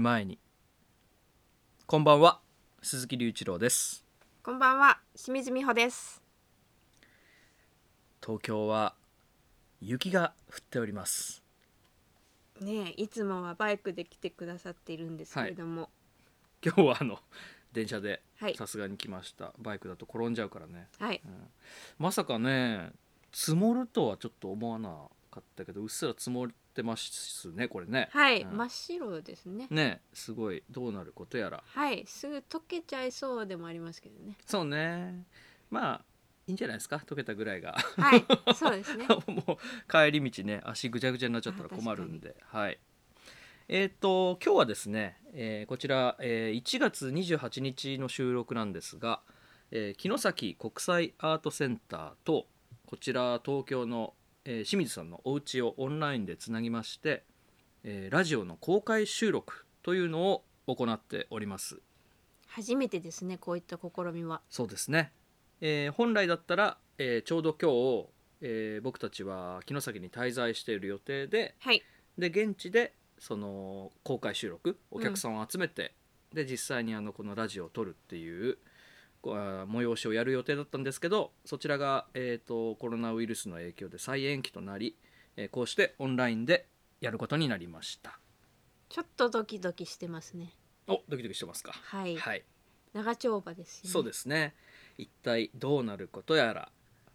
る前に。こんばんは鈴木隆一郎です。こんばんは、清水美穂です。東京は雪が降っております。ねえ、いつもはバイクで来てくださっているんですけれども、今日はあの電車ではい。さすがに来ました、バイクだと転んじゃうからね。はい、まさかね積もるとはちょっと思わなかったけどうっすら積もってますねこれね。はい、うん。真っ白ですね。ねすごいどうなることやら。はい、すぐ溶けちゃいそうでもありますけどね。そうね。まあいいんじゃないですか？溶けたぐらいが。はい、そうですね。もう帰り道ね足ぐちゃぐちゃになっちゃったら困るんで。はい。えっ、と今日はですね、えーこちら、えー1月28日の収録なんですが、えー城崎国際アートセンターとこちら東京の、えー清水さんのお家をオンラインでつなぎまして、えーラジオの公開収録というのを行っております。初めてですね、こういった試みは。そうですね、えー本来だったら、えーちょうど今日、えー僕たちは城崎に滞在している予定ではい、で現地でその公開収録お客さんを集めて、で実際にあのこのラジオを撮るっていう催しをやる予定だったんですけどそちらが、えー、とコロナウイルスの影響で再延期となり、えーこうしてオンラインでやることになりました。ちょっとドキドキしてますね。おドキドキしてますか。はい、はい、長丁場です、ね。そうですね。一体どうなることやら。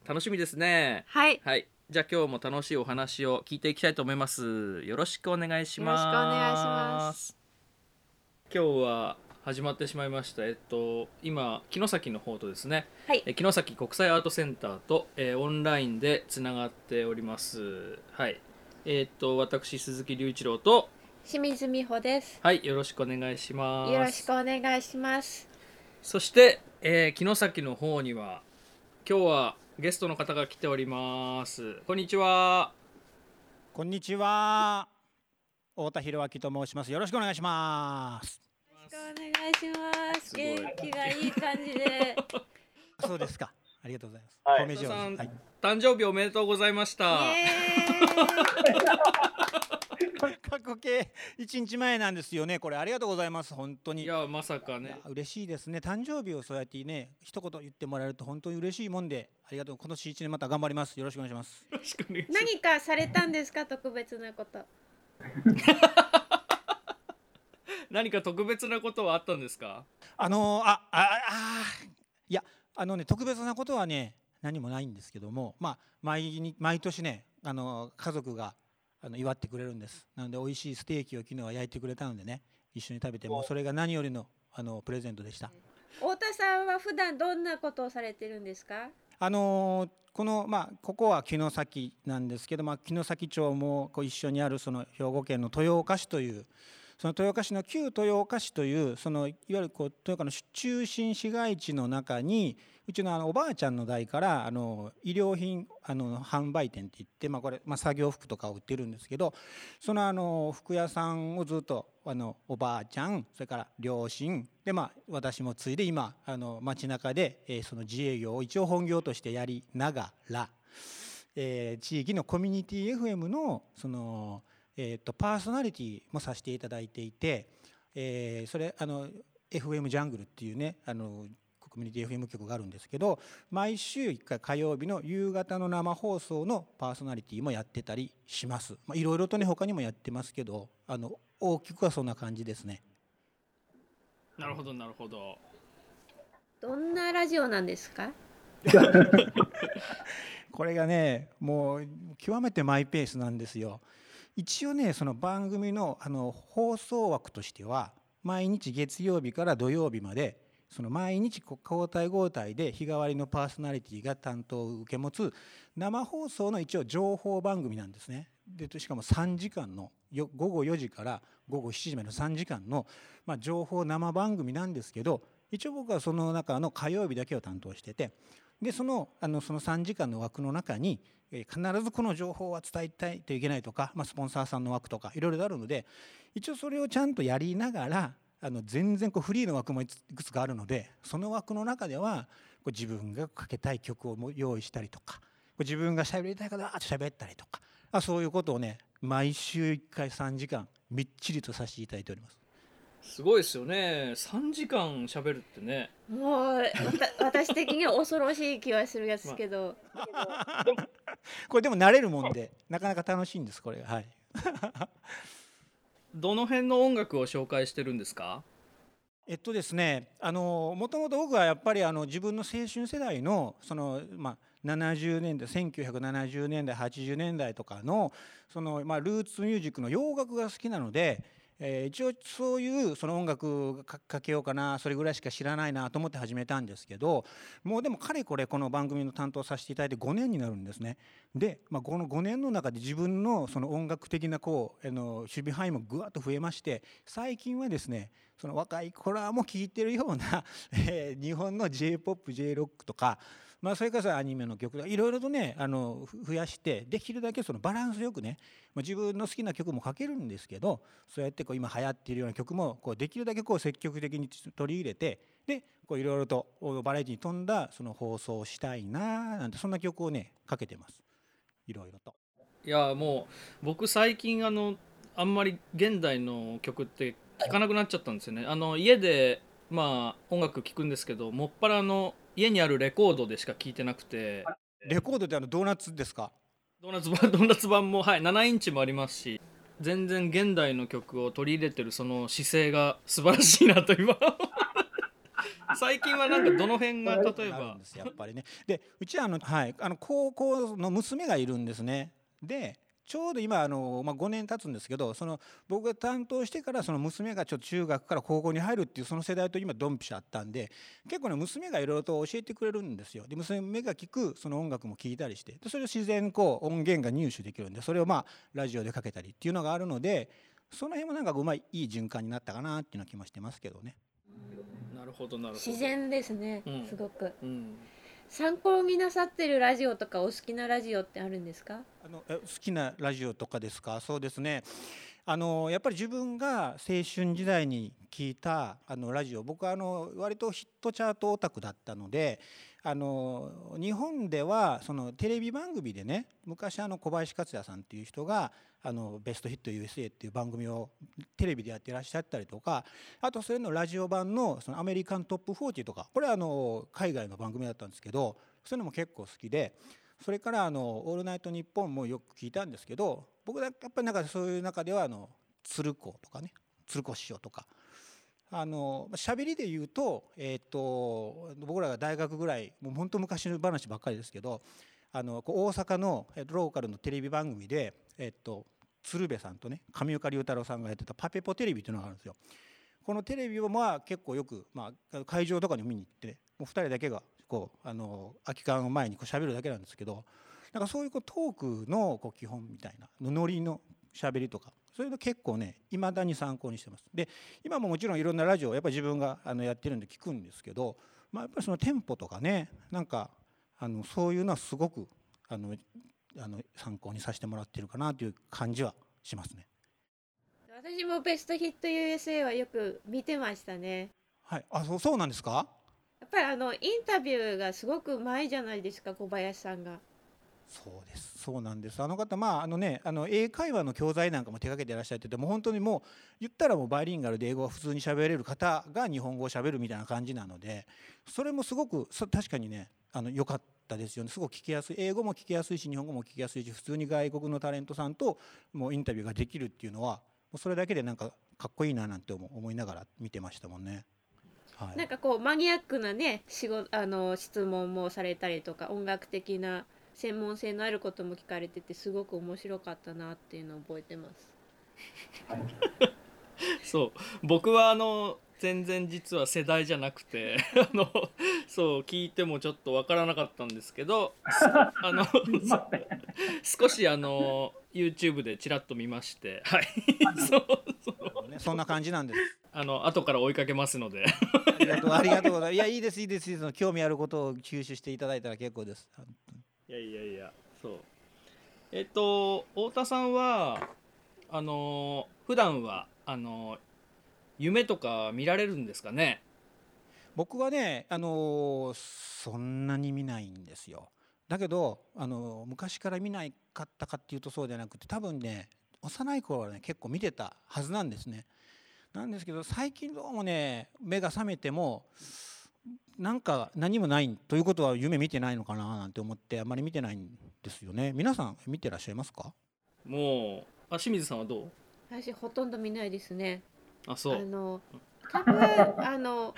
楽しみですね。はい、はい。じゃあ今日も楽しいお話を聞いていきたいと思います。よろしくお願いします。よろしくお願いします。今日は始まってしまいましたえっと今城崎の方とですねはい、え城崎国際アートセンターと、えーオンラインでつながっておりますはいえっと私鈴木隆一郎と清水美穂です。はいよろしくお願いしますよろしくお願いします。そして、えー、城崎の方には今日はゲストの方が来ておりますこんにちはこんにちは。太田博明と申します。よろしくお願いします。しくお願いします。元気がいい感じで。そうですか。ありがとうございます。はいさんはい。誕生日おめでとうございました 過去形一日前なんですよね。これありがとうございます。本当に。いやまさかいねや嬉しいですね。誕生日をそうやってね、一言言ってもらえると本当に嬉しいもんで、ありがとう。今年一年また頑張ります。よろしくお願いします。よろしくお願いしーます何かされたんですか？特別なこと。何か特別なことはあったんですか？あのーあああーいやあのね特別なことはね何もないんですけどもまあ毎日毎年ねあの家族があの祝ってくれるんです。なので美味しいステーキを昨日は焼いてくれたのでね一緒に食べてもうそれが何よりのあのプレゼントでした。太田さんは普段どんなことをされてるんですか？あのーこのまあここは城崎なんですけど、まあ、城崎町もこう一緒にあるその兵庫県の豊岡市というその豊岡市の旧豊岡市というそのいわゆるこう豊岡の中心市街地の中にうちのあのおばあちゃんの代からあの医療品あの販売店って言って、まあ、これ、まあ、作業服とかを売ってるんですけどそのあの服屋さんをずっとあのおばあちゃんそれから両親で、まあ、私も継いで今あの街中で、えーその自営業を一応本業としてやりながら、えー地域のコミュニティ FM のその、えー、とパーソナリティもさせていただいていて、えーそれあの FM ジャングルっていうねあのコミュニティ FM 局があるんですけど毎週1回火曜日の夕方の生放送のパーソナリティもやってたりします。まあいろいろとね他にもやってますけどあの大きくはそんな感じですね。なるほどなるほどどんなラジオなんですか？これがねもう極めてマイペースなんですよ。一応ねその番組のあの放送枠としては毎日月曜日から土曜日までその毎日交代交代で日替わりのパーソナリティが担当を受け持つ生放送の一応情報番組なんですね。でしかも3時間の午後4時から午後7時までの3時間の、まあ、情報生番組なんですけど一応僕はその中の火曜日だけを担当しててでそのあのその3時間の枠の中に必ずこの情報は伝えたいといけないとか、まあ、スポンサーさんの枠とかいろいろあるので一応それをちゃんとやりながらあの全然こうフリーの枠もいくつかあるのでその枠の中ではこう自分がかけたい曲を用意したりとか自分が喋りたいからあと喋ったりとかあそういうことをね毎週1回3時間みっちりとさせていただいております。すごいですよね。3時間喋るってね。もうわた 私的には恐ろしい気はするやつけど、これでも慣れるもんでなかなか楽しいんですこれ。がはい。どの辺の音楽を紹介してるんですか？えっとですねあのもともと僕はやっぱりあの自分の青春世代のその、まあ、70年代1970年代80年代とかのその、まあ、ルーツミュージックの洋楽が好きなので、えー一応そういうその音楽かかけようかなそれぐらいしか知らないなと思って始めたんですけどもうでもかれこれこの番組の担当させていただいて5年になるんですね。で、まあ、この5年の中で自分のその音楽的なこうあの守備範囲もぐわっと増えまして最近はですねその若い子らも聴いてるような、日本の j p o p j ロックとか、まあ、それからアニメの曲とかいろいろとねあの増やしてできるだけそのバランスよくねまあ自分の好きな曲も書けるんですけどそうやってこう今流行っているような曲もこうできるだけこう積極的に取り入れてでいろいろとバラエティに富んだその放送をしたいななんてそんな曲をねかけてますいろいろと。いやもう僕最近あのあんまり現代の曲って聴かなくなっちゃったんですよねあの家でまあ音楽聴くんですけどもっぱらの家にあるレコードでしか聴いてなくてレコードってあのドーナツですか？ドーナツ版 ドーナツ版もはい7インチもありますし全然現代の曲を取り入れてるその姿勢が素晴らしいなと今 最近はなんかどの辺が例えばやっぱりね。でうちはあの、はい、あの高校の娘がいるんですね。でちょうど今あの、まあ、5年経つんですけどその僕が担当してからその娘がちょっと中学から高校に入るっていうその世代と今ドンピシャあったんで結構ね娘がいろいろと教えてくれるんですよ。で娘が聴くその音楽も聴いたりしてでそれを自然にこう音源が入手できるんでそれをまあラジオでかけたりっていうのがあるのでその辺もなんかうまいいい循環になったかなっていうのは気もしてますけどね。なるほどなるほど自然ですね、うんすごくうん参考になさってるラジオとかお好きなラジオってあるんですか？あのえ好きなラジオとかですか？そうですね。あのやっぱり自分が青春時代に聞いたあのラジオ僕はあの割とヒットチャートオタクだったのであの日本ではそのテレビ番組でね昔あの小林克也さんっていう人があのベストヒット USA っていう番組をテレビでやってらっしゃったりとかあとそれのラジオ版のそのアメリカントップ40とかこれはあの海外の番組だったんですけどそういうのも結構好きでそれからあの「オールナイトニッポン」もよく聞いたんですけど僕はやっぱりなんかそういう中ではあの鶴子とかね鶴子師匠とかあの喋りで言うと,、えー、と僕らが大学ぐらいもう本当昔の話ばっかりですけどあの大阪のローカルのテレビ番組で、えー、と鶴瓶さんとね上岡龍太郎さんがやってた「パペポテレビ」っていうのがあるんですよ。このテレビをまあ結構よく、まあ、会場とかに見に行って、ね、もう2人だけがこうあの空き缶を前にこう喋るだけなんですけどなんかそういうこうトークのこう基本みたいなノリの喋りとかそういうの結構ねいまだに参考にしてます。で今ももちろんいろんなラジオをやっぱり自分があのやってるんで聞くんですけど、まあ、やっぱりそのテンポとかねなんかあのそういうのはすごくあのあの参考にさせてもらってるかなという感じはしますね。私もベストヒット USA はよく見てましたね。はい、あそうそうなんですか？やっぱりあのインタビューがすごくうまいじゃないですか小林さんが。そうですそうなんです。あの方まああのねあの英会話の教材なんかも手掛けていらっしゃってても本当にもう言ったらもうバイリンガルで英語が普通に喋れる方が日本語を喋るみたいな感じなのでそれもすごく確かにねあの良かったですよね。すごく聞きやすい。英語も聞きやすいし日本語も聞きやすいし普通に外国のタレントさんともうインタビューができるっていうのはもうそれだけでなんかかっこいいななんて思思いながら見てましたもんね。はい。なんかこうマニアックなね仕事あの質問もされたりとか音楽的な専門性のあることも聞かれててすごく面白かったなっていうのを覚えてます。そう僕はあの全然実は世代じゃなくて あのそう聞いてもちょっとわからなかったんですけどあの 少しあの YouTube でちらっと見ましてはいそうそうねそんな感じなんです。あの後から追いかけますのでありがとうありがとうございます。いやいいですいいですいいです。興味あることを吸収していただいたら結構です。いやいやいやそうえっと太田さんはあの普段はあの夢とか見られるんですかね？僕はね、あのそんなに見ないんですよ。だけど、あの昔から見ないかったかっていうとそうじゃなくて多分ね幼い頃はね結構見てたはずなんですね。なんですけど最近どうもね目が覚めてもなんか何もないということは夢見てないのかななんて思ってあんまり見てないんですよね。皆さん見てらっしゃいますか？もうあ清水さんはどう？私ほとんど見ないですね。あそう。あの多分あの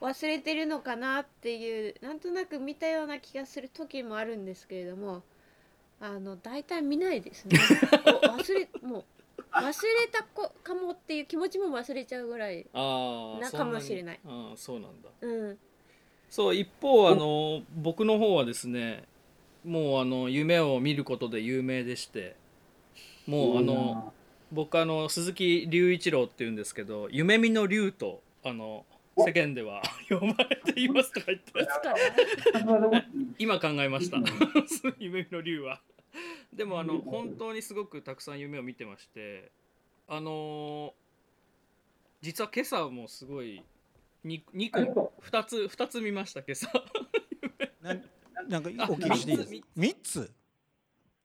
忘れてるのかなっていうなんとなく見たような気がする時もあるんですけれどもあの大体見ないですね。お 忘れもう忘れたこかもっていう気持ちも忘れちゃうぐらいなかもしれない。ああそうなんだ。うんそう一方あの僕の方はですねもうあの夢を見ることで有名でしてもうあの僕あの鈴木隆一郎っていうんですけど夢見の龍とあの世間では 呼ばれていますとか言って今考えました。夢見の龍は。でもあの本当にすごくたくさん夢を見てましてあの実は今朝もすごい 2, 2個2つ2つ見ました今朝 ななんかあお聞きしていいです？三つ三つ。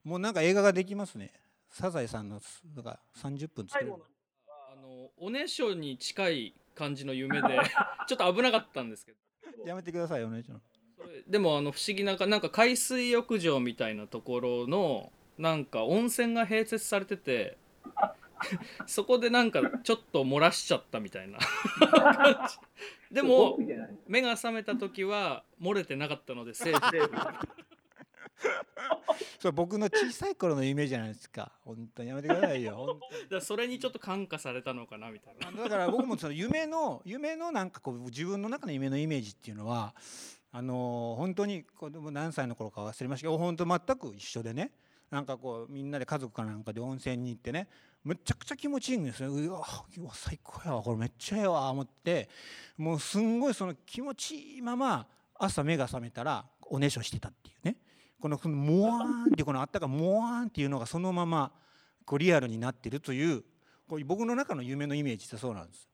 もうなんか映画ができますね。サザエさんのなんか30分作れる。あのおねしょに近い感じの夢で ちょっと危なかったんですけど。やめてくださいお姉ちゃんそれでもあの不思議なかなんか海水浴場みたいなところのなんか温泉が併設されてて そこでなんかちょっと漏らしちゃったみたいな。感 じでも目が覚めた時は漏れてなかったのでセーフ。それ僕の小さい頃の夢じゃないですか。本当にやめてくださいよ。本当に。らそれにちょっと感化されたのかなみたいな。だから僕もその夢の夢のなんかこう自分の中の夢のイメージっていうのはあの本当に子供何歳の頃か忘れましたけど本当全く一緒でねなんかこうみんなで家族かなんかで温泉に行ってねむちゃくちゃ気持ちいいんですよ。うわうわ最高やわこれめっちゃええわ思って。もうすんごいその気持ちいいまま朝目が覚めたらおねしょしてたっていうね。このこのモワーンってこのあったかモワーンっていうのがそのままこうリアルになってるというこう僕の中の夢のイメージってそうなんです。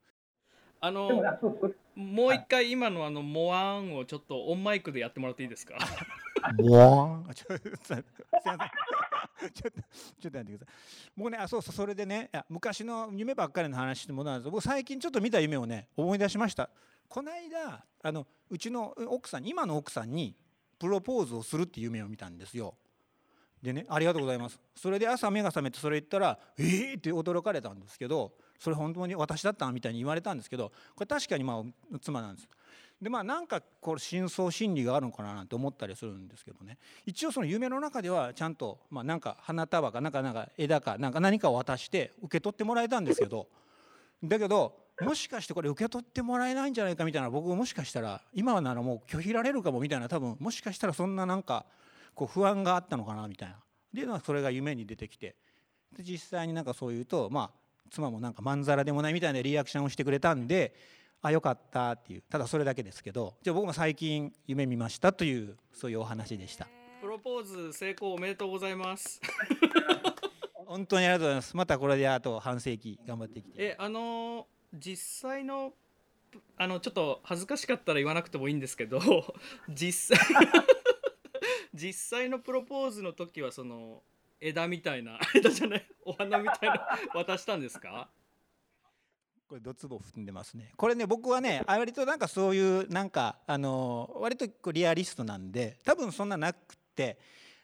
あのもう一回今のあのモワーンをちょっとオンマイクでやってもらっていいですか？モワーン。すいません ちょっとちょっと待ってください。僕ねあそうそうそれでねいや昔の夢ばっかりの話してもなんですけど僕最近ちょっと見た夢をね思い出しました。この間あのうちの奥さん今の奥さんにプロポーズをするっていう夢を見たんですよ。でねありがとうございます。それで朝目が覚めてそれ言ったらえーって驚かれたんですけどそれ本当に私だったみたいに言われたんですけどこれ確かにまあ妻なんです。でまあなんかこれ深層心理があるのかななんて思ったりするんですけどね。一応その夢の中ではちゃんと、まあ、なんか花束かなんかなんか枝かなんか何かを渡して受け取ってもらえたんですけど。だけどもしかしてこれ受け取ってもらえないんじゃないかみたいな僕もしかしたら今ならもう拒否られるかもみたいな多分もしかしたらそんななんかこう不安があったのかなみたいな。でまあそれが夢に出てきて。で実際になんかそう言うとまあ妻もなんかまんざらでもないみたいなリアクションをしてくれたんであよかったっていう。ただそれだけですけどじゃあ僕も最近夢見ましたというそういうお話でした。プロポーズ成功おめでとうございます。本当にありがとうございます。またこれであと半世紀頑張ってきて。えあのー実際のあのちょっと恥ずかしかったら言わなくてもいいんですけど 実際実際のプロポーズの時はその枝みたいな枝じゃないお花みたいな渡したんですか？これドツボ踏んでますね。これね僕はね割となんかそういうなんかあの割とこうリアリストなんで多分そんななくて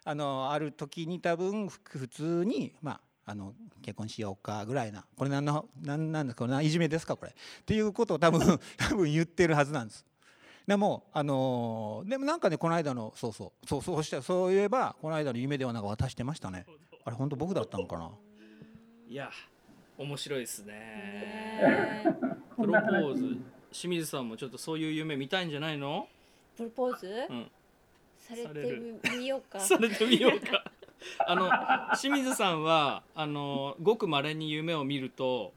あのある時に多分普通にまああの結婚しようかぐらいなこれ何の何なんですかいじめですかこれ。っていうことを多分 多分言ってるはずなんです。でもあのでもなんかねこの間のそうそうそうそうしたそういえばこの間の夢ではなんか渡してましたね。あれ本当僕だったのかな？いや面白いですね。プロポーズ。清水さんもちょっとそういう夢見たいんじゃないの？プロポーズ、うん。されてみようか。されてみようか。あの清水さんはあのごくまれに夢を見ると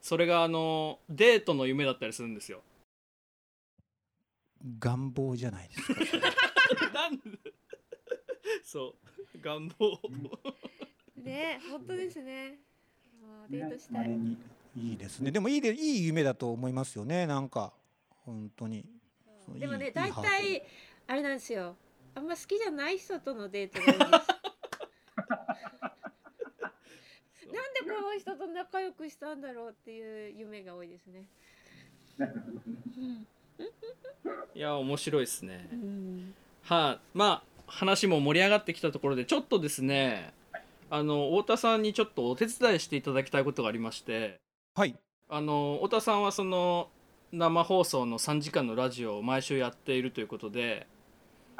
それがあのデートの夢だったりするんですよ。願望じゃないですか。なんでそう。願望。ね本当ですねデートしたい、いいいですね。でもいいでいい夢だと思いますよね。なんか本当に。そうでもいいいいね大ハート。体あれなんですよ。あんま好きじゃない人とのデートが多いです。よ なんでこの人と仲良くしたんだろうっていう夢が多いですね。いや面白いですね。うん。はい、まあ話も盛り上がってきたところでちょっとですねあの太田さんにちょっとお手伝いしていただきたいことがありましてはいあの太田さんはその生放送の3時間のラジオを毎週やっているということで、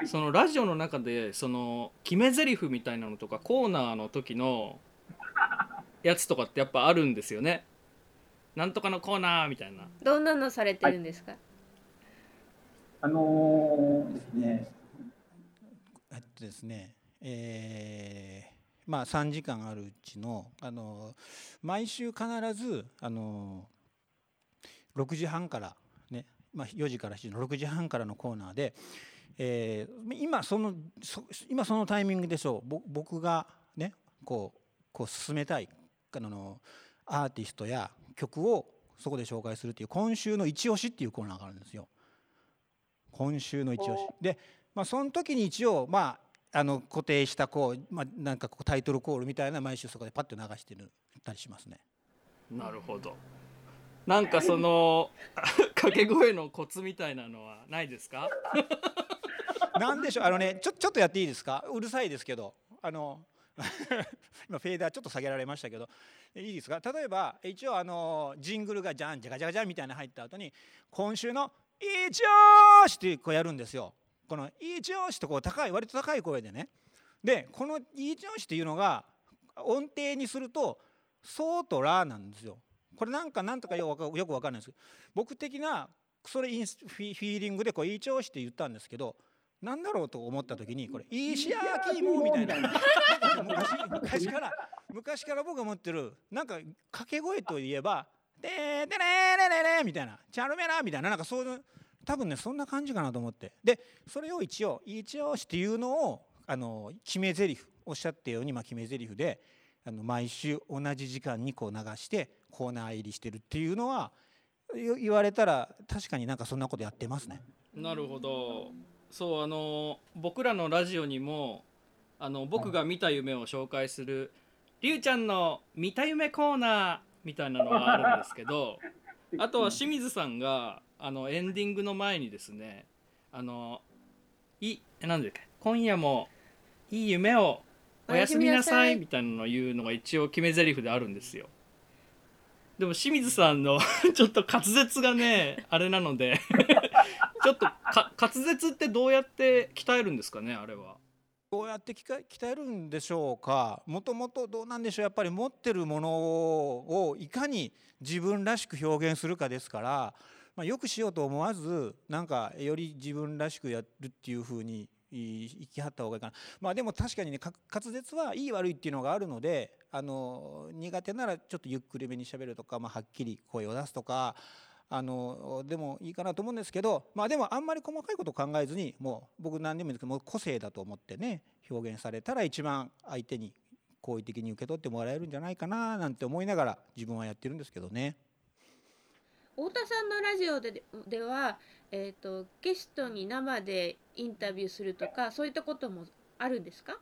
そのラジオの中でその決め台詞みたいなのとかコーナーの時のやつとかってやっぱあるんですよね。なんとかのコーナーみたいな。どんなのされてるんですか？あのーですね、えっとですね、えーまあ3時間あるうちのあの毎週必ずあの6時半からね、まあ4時から7時の6時半からのコーナーで、えー今そのそ今そのタイミングでしょう。ぼ僕がねこうこう進めたいあのアーティストや曲をそこで紹介するっていう今週の一押しっていうコーナーがあるんですよ。今週の一押しで、まあ、その時に一応まああの固定したこう、まあ、なんかこうタイトルコールみたいな毎週そこでパッと流してるたりしますね。なるほど。なんかその 掛け声のコツみたいなのはないですか？なんでしょう？あのねちょちょっとやっていいですか？うるさいですけどあの 今フェーダーちょっと下げられましたけどいいですか？例えば一応あのジングルがジャンジャカジャカジャンみたいなの入った後に今週の「一押し!」ってこうやるんですよ。この「一押し」とこう高い割と高い声でね。でこの「一押し」っていうのが音程にすると「ソ」と「ラ」なんですよ。これなんかなんとかよくわかんないですけど僕的なそれインスフィーリングでこう「一押し」って言ったんですけどなんだろうと思った時にこれ「石焼き芋」みたいな昔昔から昔から僕が持ってるなんか掛け声といえば「でーでねーねねね」みたいな「チャルメラ」みたいななんかそういう多分ねそんな感じかなと思ってでそれを一応「一応し」っていうのをあの決め台詞おっしゃったようにまあ決め台詞であの毎週同じ時間にこう流してコーナー入りしてるっていうのは言われたら確かになんかそんなことやってますね。なるほど。そうあの僕らのラジオにもあの僕が見た夢を紹介するりゅうちゃんの見た夢コーナーみたいなのがあるんですけどあとは清水さんがあのエンディングの前にですねあのいなんだっけ今夜もいい夢をおやすみなさいみたいなのを言うのが一応決め台詞であるんですよ。でも清水さんの ちょっと滑舌がねあれなので ちょっとか滑舌ってどうやって鍛えるんですかねあれは。どうやって鍛え鍛えるんでしょうかもともとどうなんでしょうやっぱり持ってるものをいかに自分らしく表現するかですから、まあ、よくしようと思わずなんかより自分らしくやるっていうふうに生きはった方がいいかなまあでも確かにね滑舌はいい悪いっていうのがあるのであの苦手ならちょっとゆっくりめにしゃべるとか、まあ、はっきり声を出すとかあのでもいいかなと思うんですけどまあでもあんまり細かいこと考えずにもう僕何でもいいんですけどもう個性だと思ってね表現されたら一番相手に好意的に受け取ってもらえるんじゃないかななんて思いながら自分はやってるんですけどね。太田さんのラジオででは、えー、とゲストに生でインタビューするとかそういったこともあるんですか？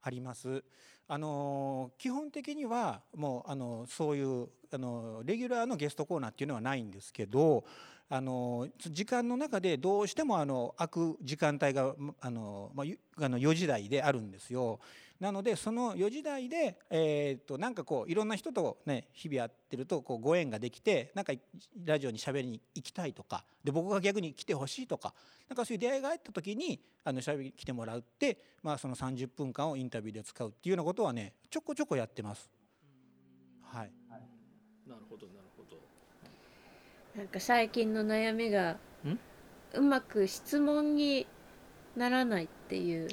あります。あの基本的にはもうあのそういうあのレギュラーのゲストコーナーっていうのはないんですけどあの時間の中でどうしてもあの空く時間帯があの、まあ、ゆあの4時台であるんですよ。なのでその4時台で、えー、となんかこういろんな人とね日々やってるとこうご縁ができてなんかラジオに喋りに行きたいとかで僕が逆に来てほしいとかなんかそういう出会いがあった時にあの喋りに来てもらうって、まあ、その30分間をインタビューで使うっていうようなことはねちょこちょこやってます。はい、なるほどなるほど。なんか最近の悩みがん？うまく質問にならないっていう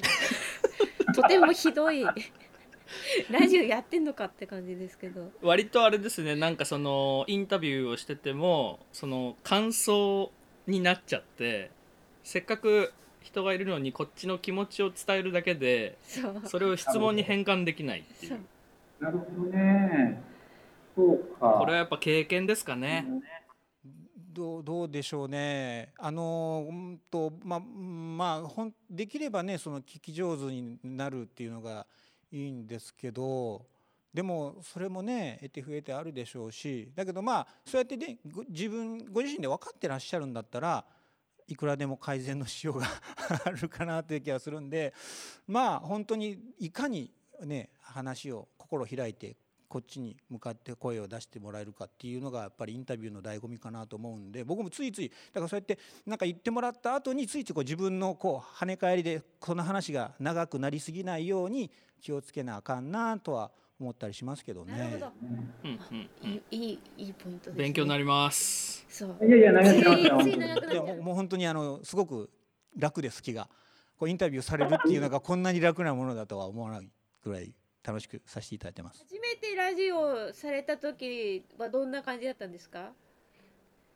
とてもひどい ラジオやってんのかって感じですけど割とあれですねなんかそのインタビューをしててもその感想になっちゃってせっかく人がいるのにこっちの気持ちを伝えるだけでそうそれを質問に変換できないっていそううなるほどね。そうか。これはやっぱ経験ですかね。どうでしょうね。あのうんとままあほんできればねその聞き上手になるっていうのがいいんですけどでもそれもね得て増えてあるでしょうしだけどまあそうやってねご自分ご自身で分かってらっしゃるんだったらいくらでも改善のしようが あるかなという気がするんでまあ本当にいかにね話を心開いてこっちに向かって声を出してもらえるかっていうのがやっぱりインタビューの醍醐味かなと思うんで僕もついついだからそうやってなんか言ってもらった後についついこう自分のこう跳ね返りでこの話が長くなりすぎないように気をつけなあかんなとは思ったりしますけどね。なるほど。うんうんうんいいいいポイントです、ね。勉強になりますそう。いやいや、長くなっちゃういやもうもう本当にあのすごく楽です気がこうインタビューされるっていうのがこんなに楽なものだとは思わないぐらい楽しくさせていただいてます。初めてラジオされた時はどんな感じだったんですか？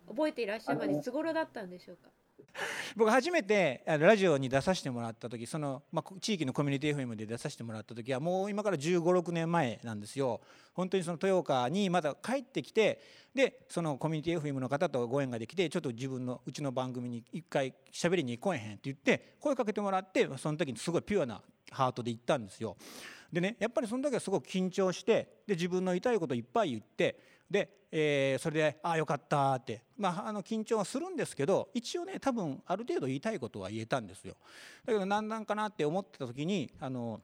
覚えていらっしゃるまでいつ頃だったんでしょうか？僕初めてラジオに出させてもらった時その、まあ、こ地域のコミュニティ FM で出させてもらった時はもう今から1 5 6年前なんですよ。本当にその豊岡にまだ帰ってきてでそのコミュニティ FM の方とご縁ができてちょっと自分のうちの番組に一回喋りに来えへんって言って声かけてもらってその時にすごいピュアなハートで行ったんですよでねやっぱりその時はすごく緊張してで自分の言いこといっぱい言ってで、えーそれで「ああよかった」って、まあ、あの緊張はするんですけど一応ね多分ある程度言いたいことは言えたんですよ。だけど何なんかなって思ってた時にあの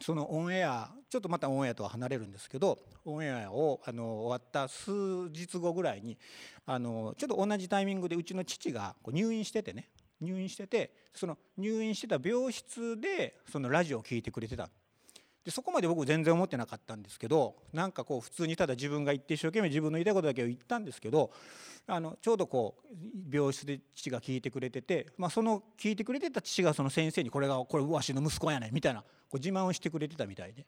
そのオンエアちょっとまたオンエアとは離れるんですけどオンエアをあの終わった数日後ぐらいにあのちょっと同じタイミングでうちの父がこう入院しててね入院しててその入院してた病室でそのラジオを聞いてくれてたでそこまで僕全然思ってなかったんですけどなんかこう普通にただ自分が言って一生懸命自分の言いたいことだけを言ったんですけどあのちょうどこう病室で父が聞いてくれてて、まあ、その聞いてくれてた父がその先生にこれがこれわしの息子やねみたいなこう自慢をしてくれてたみたいで。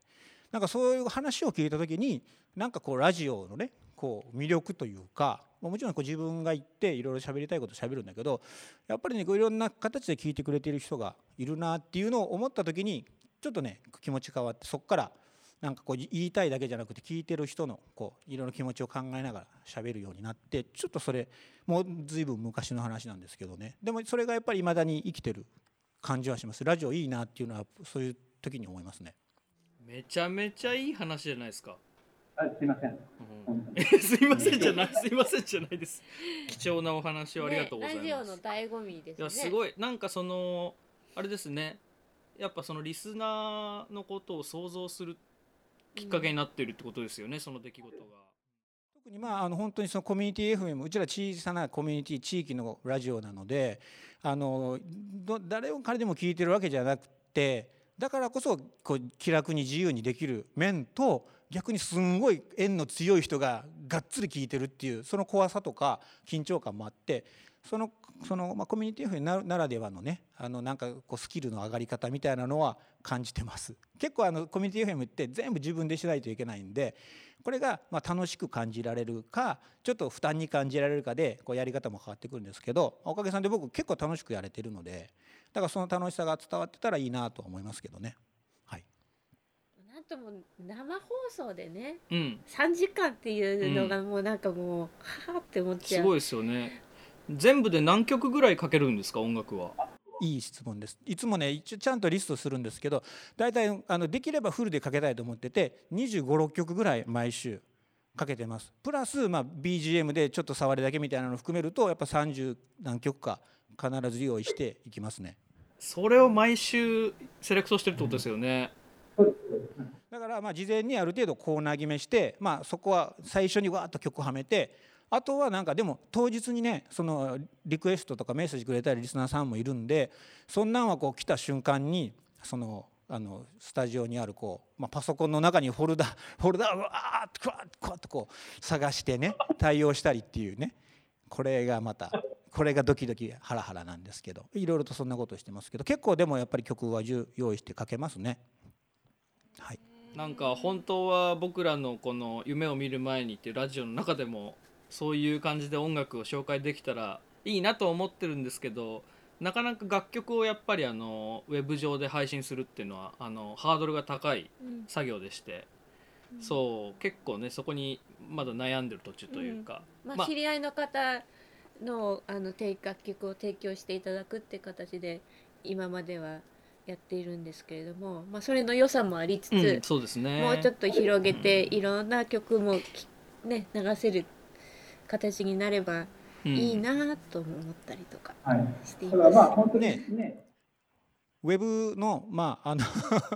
なんかそういう話を聞いた時になんかこうラジオのねこう魅力というかもちろんこう自分が言っていろいろ喋りたいこと喋るんだけどやっぱりねいろんな形で聞いてくれてる人がいるなっていうのを思った時にちょっとね気持ち変わってそこからなんかこう言いたいだけじゃなくて聞いてる人のこういろいろ気持ちを考えながら喋るようになってちょっとそれもう随分昔の話なんですけどね。でもそれがやっぱり未だに生きてる感じはします。ラジオいいなっていうのはそういう時に思いますね。めちゃめちゃいい話じゃないですか、あすいません。うん。えすいませんじゃないすいませんじゃないです。貴重なお話をありがとうございます、ね、ラジオの醍醐味ですね。いやすごい。なんかそのあれですねやっぱそのリスナーのことを想像するきっかけになってるってことですよね、その出来事が。特にまああの本当にそのコミュニティ FM うちら小さなコミュニティ地域のラジオなのであのど誰を彼でも聞いてるわけじゃなくてだからこそこう気楽に自由にできる面と逆にすんごい縁の強い人ががっつり聞いてるっていうその怖さとか緊張感もあってそのその、まあ、コミュニティ FM なならではのねあのなんかこうスキルの上がり方みたいなのは感じてます。結構あのコミュニティ FM って全部自分でしないといけないんでこれがまあ楽しく感じられるかちょっと負担に感じられるかでこうやり方も変わってくるんですけどおかげさんで僕結構楽しくやれてるのでだからその楽しさが伝わってたらいいなと思いますけどね。はい、なんとも生放送でねうん。3時間っていうのがもうなんかもう、はあって思っちゃう。すごいですよね全部で何曲ぐらいかけるんですか音楽は？いい質問です。いつもね一応ちゃんとリストするんですけど大体あのできればフルでかけたいと思ってて2 5 6曲ぐらい毎週かけてます。プラス、まあ、BGM でちょっと触りだけみたいなのを含めるとやっぱ30何曲か必ず用意していきますね。それを毎週セレクトしてるってことですよね、だからまあ事前にある程度コーナー決めして、まあ、そこは最初にわーっと曲はめてあとはなんかでも当日にねそのリクエストとかメッセージくれたりリスナーさんもいるんでそんなんはこう来た瞬間にそのあのスタジオにあるこう、まあ、パソコンの中にフォルダフォルダをわーっとこうやってこう探してね対応したりっていうねこれがまたこれがドキドキハラハラなんですけどいろいろとそんなことしてますけど結構でもやっぱり曲は用意してかけますね。はいなんか本当は僕らのこの「夢を見る前に」っていうラジオの中でもそういう感じで音楽を紹介できたらいいなと思ってるんですけどなかなか楽曲をやっぱりあのウェブ上で配信するっていうのはあのハードルが高いうん。作業でして、そう結構ねそこにまだ悩んでる途中というか、まあ、まあ知り合いの方のあの提楽曲を提供していただくって形で今まではやっているんですけれども、まあ、それの良さもありつつ、うん、そうですね。もうちょっと広げていろんな曲もきね流せる形になればいいなとも思ったりとかはい。していだからます。まあ本当にね、ウェブのまああの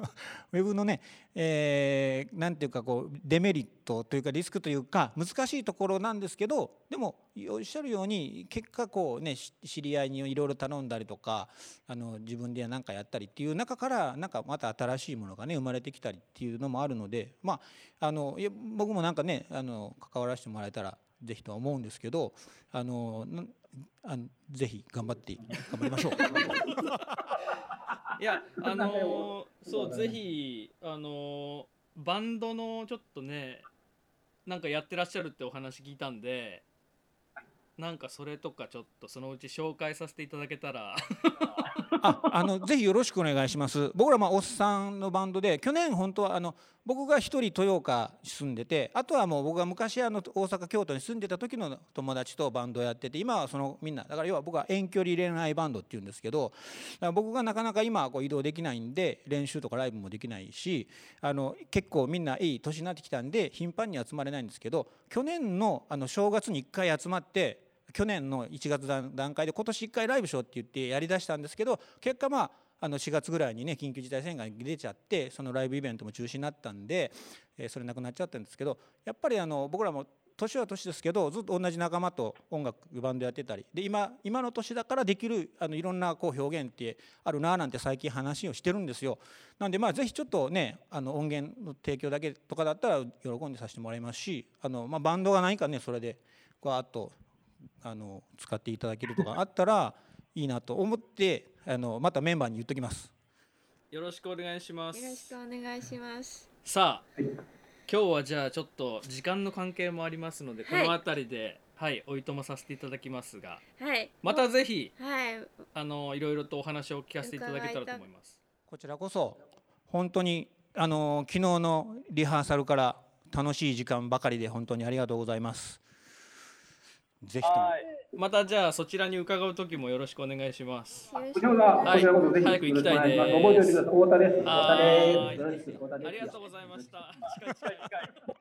ウェブのね、えーなんていうかこうデメリットというかリスクというか難しいところなんですけどでもおっしゃるように結果こうねし知り合いにいろいろ頼んだりとかあの自分で何かやったりっていう中からなんかまた新しいものがね生まれてきたりっていうのもあるのでまああのいや僕もなんかねあの関わらせてもらえたらぜひとは思うんですけどあのあのぜひ頑張って頑張りましょう。いやあのーそうぜひあのーバンドのちょっとねなんかやってらっしゃるってお話聞いたんでなんかそれとかちょっとそのうち紹介させていただけたらあ、あのぜひよろしくお願いします。僕らまあおっさんのバンドで去年本当はあの僕が一人豊岡住んでて、あとはもう僕が昔あの大阪京都に住んでた時の友達とバンドをやってて、今はそのみんなだから要は僕は遠距離恋愛バンドっていうんですけど、僕がなかなか今こう移動できないんで練習とかライブもできないし、あの結構みんないい年になってきたんで頻繁に集まれないんですけど、去年のあの正月に1回集まって。去年の1月段階で今年1回ライブしようって言ってやりだしたんですけど結果まああの4月ぐらいにね緊急事態宣言が出ちゃってそのライブイベントも中止になったんで、えそれなくなっちゃったんですけどやっぱりあの僕らも年は年ですけどずっと同じ仲間と音楽バンドやってたりで今今の年だからできるあのいろんなこう表現ってあるなあなんて最近話をしてるんですよ。なんでまあぜひちょっとねあの音源の提供だけとかだったら喜んでさせてもらいますしあの、まあ、バンドが何かねそれでわーっとあの使っていただけるとかあったらいいなと思って あのまたメンバーに言っときます。よろしくお願いしまよろしすくお願いします。さあ、はい今日はじゃあちょっと時間の関係もありますので、はいこの辺りではいおいとまさせていただきますがはい。またぜひはい。あのいろいろとお話を聞かせていただけたらと思いますこちらこそ本当にあの昨日のリハーサルから楽しい時間ばかりで本当にありがとうございます。ぜひともはい。またじゃあそちらに伺う時もよろしくお願いしますよろしくこちらこそこちらこそぜひ早く行きたいですよろしくお願します覚えておいてください。太田です。太田です。ありがとうございました近い近い近いこ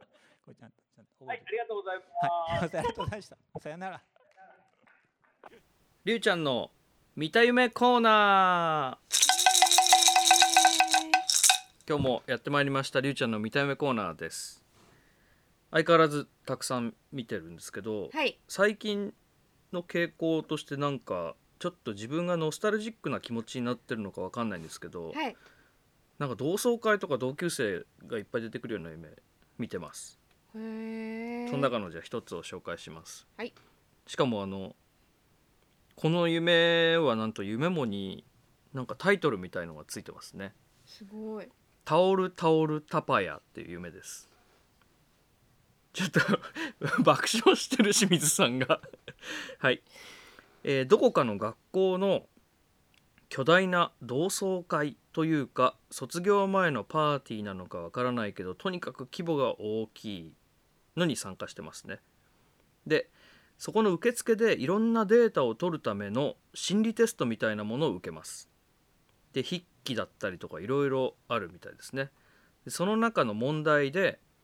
れちゃんとちゃんと覚はいえて、ありがとうございはい、ます。ありがとうございました。さよなら。りゅうちゃんの見た夢コーナー今日もやってまいりましたりゅうちゃんの見た夢コーナーです相変わらずたくさん見てるんですけど、はい。最近の傾向としてなんかちょっと自分がノスタルジックな気持ちになってるのかわかんないんですけど、はい。なんか同窓会とか同級生がいっぱい出てくるような夢見てますへえ。その中のじゃあ一つを紹介します、はいしかもあのこの夢はなんと夢もになんかタイトルみたいのがついてますねすごい。「タオルタオルタパヤ」っていう夢ですちょっと 爆笑してる清水さんが。はい、えーどこかの学校の巨大な同窓会というか卒業前のパーティーなのかわからないけどとにかく規模が大きいのに参加してますね。でそこの受付でいろんなデータを取るための心理テストみたいなものを受けます。で筆記だったりとかいろいろあるみたいですね。その中の問題で「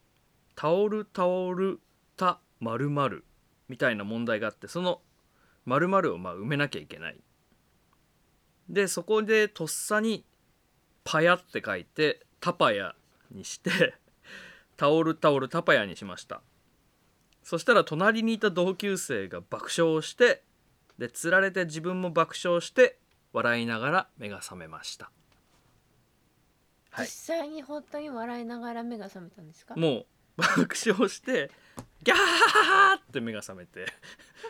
タオルタオルタ〇〇みたいな問題があってその〇〇をまあ埋めなきゃいけない。でそこでとっさに「パヤ」って書いて「タパヤ」にして「タオルタオルタパヤ」にしました。そしたら隣にいた同級生が爆笑をしてでつられて自分も爆笑して笑いながら目が覚めました。はい。実際に本当に笑いながら目が覚めたんですか？もう爆笑してギャーって目が覚めて。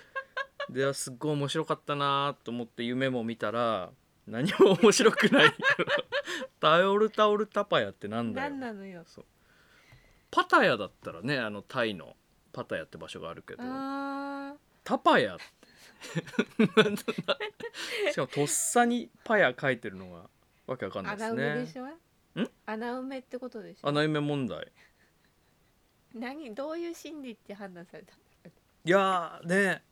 ですっごい面白かったなと思って夢も見たら何も面白くない。タオルタオルタパヤってなんだよ。何なのよ。パタヤだったらねあのタイのパタヤって場所があるけど。あタパヤ。しかもとっさにパヤ書いてるのがわけわかんあ。ないですね。穴埋めでしょ？穴埋めってことでしょ？穴埋め問題何どういう心理って判断された？いやーね。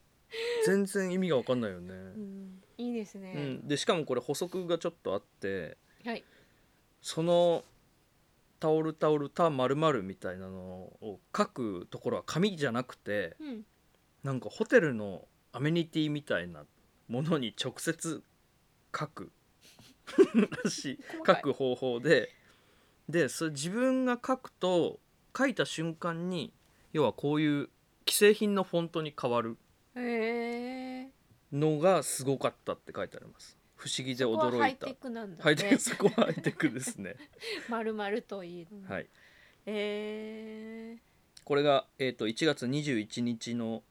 全然意味がわかんないよね、うん。いいですね。うん、でしかもこれ補足がちょっとあって。はい。そのタオルタオルタまるまるみたいなのを書くところは紙じゃなくてうん。なんかホテルのアメニティみたいなものに直接書く。らしい。細かい。書く方法で。でそれ自分が書くと書いた瞬間に要はこういう既製品のフォントに変わるのがすごかったって書いてあります。不思議でここはハイ驚いたテクなんだね。そこはハイテクですね。まるまるといいのはい。へえこれが、えー、と1月21日の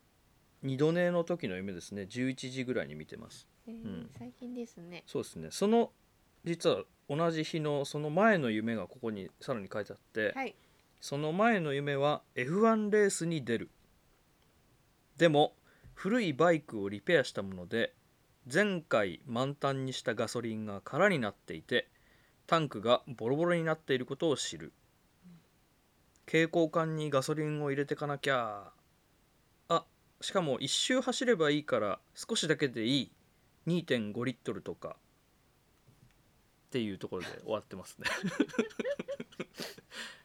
二度寝の時の夢ですね。11時ぐらいに見てます。えーん。最近ですね。そうですね。その実は同じ日のその前の夢がここにさらに書いてあって、はいその前の夢は F1 レースに出る。でも古いバイクをリペアしたもので前回満タンにしたガソリンが空になっていてタンクがボロボロになっていることを知る。蛍光管にガソリンを入れてかなきゃ。あしかも一周走ればいいから少しだけでいい。2.5リットルとか。っていうところで終わってますね。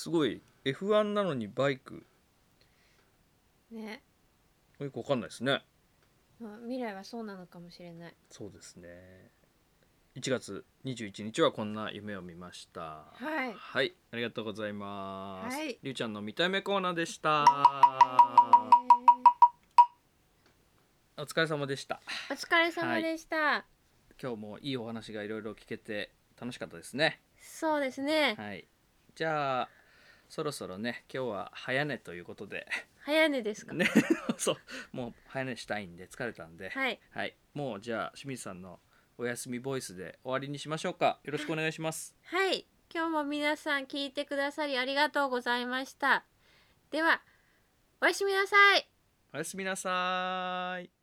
すごい F1 なのにバイク。ね、よくわかんないですね。まあ、未来はそうなのかもしれない。そうですね。1月21日はこんな夢を見ました。はい。はい。ありがとうございます、はい。りゅうちゃんの見た目コーナーでした。お疲れ様でした。お疲れ様でした、今日もいいお話がいろいろ聞けて楽しかったですね。そうですね、はい。じゃあそろそろね今日は早寝ということで。早寝ですか、ね そうもう早寝したいんで疲れたんで。はい。はい、もうじゃあ清水さんのお休みボイスで終わりにしましょうか。よろしくお願いします。はい。今日も皆さん聞いてくださりありがとうございました。ではおやすみなさい。おやすみなさーい